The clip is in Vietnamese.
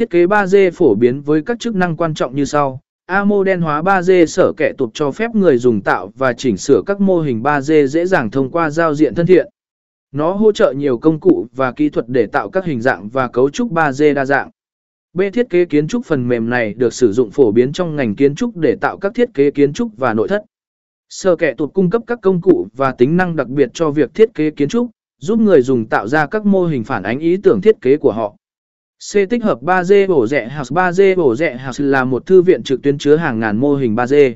Thiết kế 3D phổ biến với các chức năng quan trọng như sau. A mô đen hóa 3D sở kẻ tụt cho phép người dùng tạo và chỉnh sửa các mô hình 3D dễ dàng thông qua giao diện thân thiện. Nó hỗ trợ nhiều công cụ và kỹ thuật để tạo các hình dạng và cấu trúc 3D đa dạng. B. Thiết kế kiến trúc phần mềm này được sử dụng phổ biến trong ngành kiến trúc để tạo các thiết kế kiến trúc và nội thất. Sở kẻ tụt cung cấp các công cụ và tính năng đặc biệt cho việc thiết kế kiến trúc, giúp người dùng tạo ra các mô hình phản ánh ý tưởng thiết kế của họ. C. Tích hợp 3D bổ rẻ House 3D bổ rẻ House là một thư viện trực tuyến chứa hàng ngàn mô hình 3D.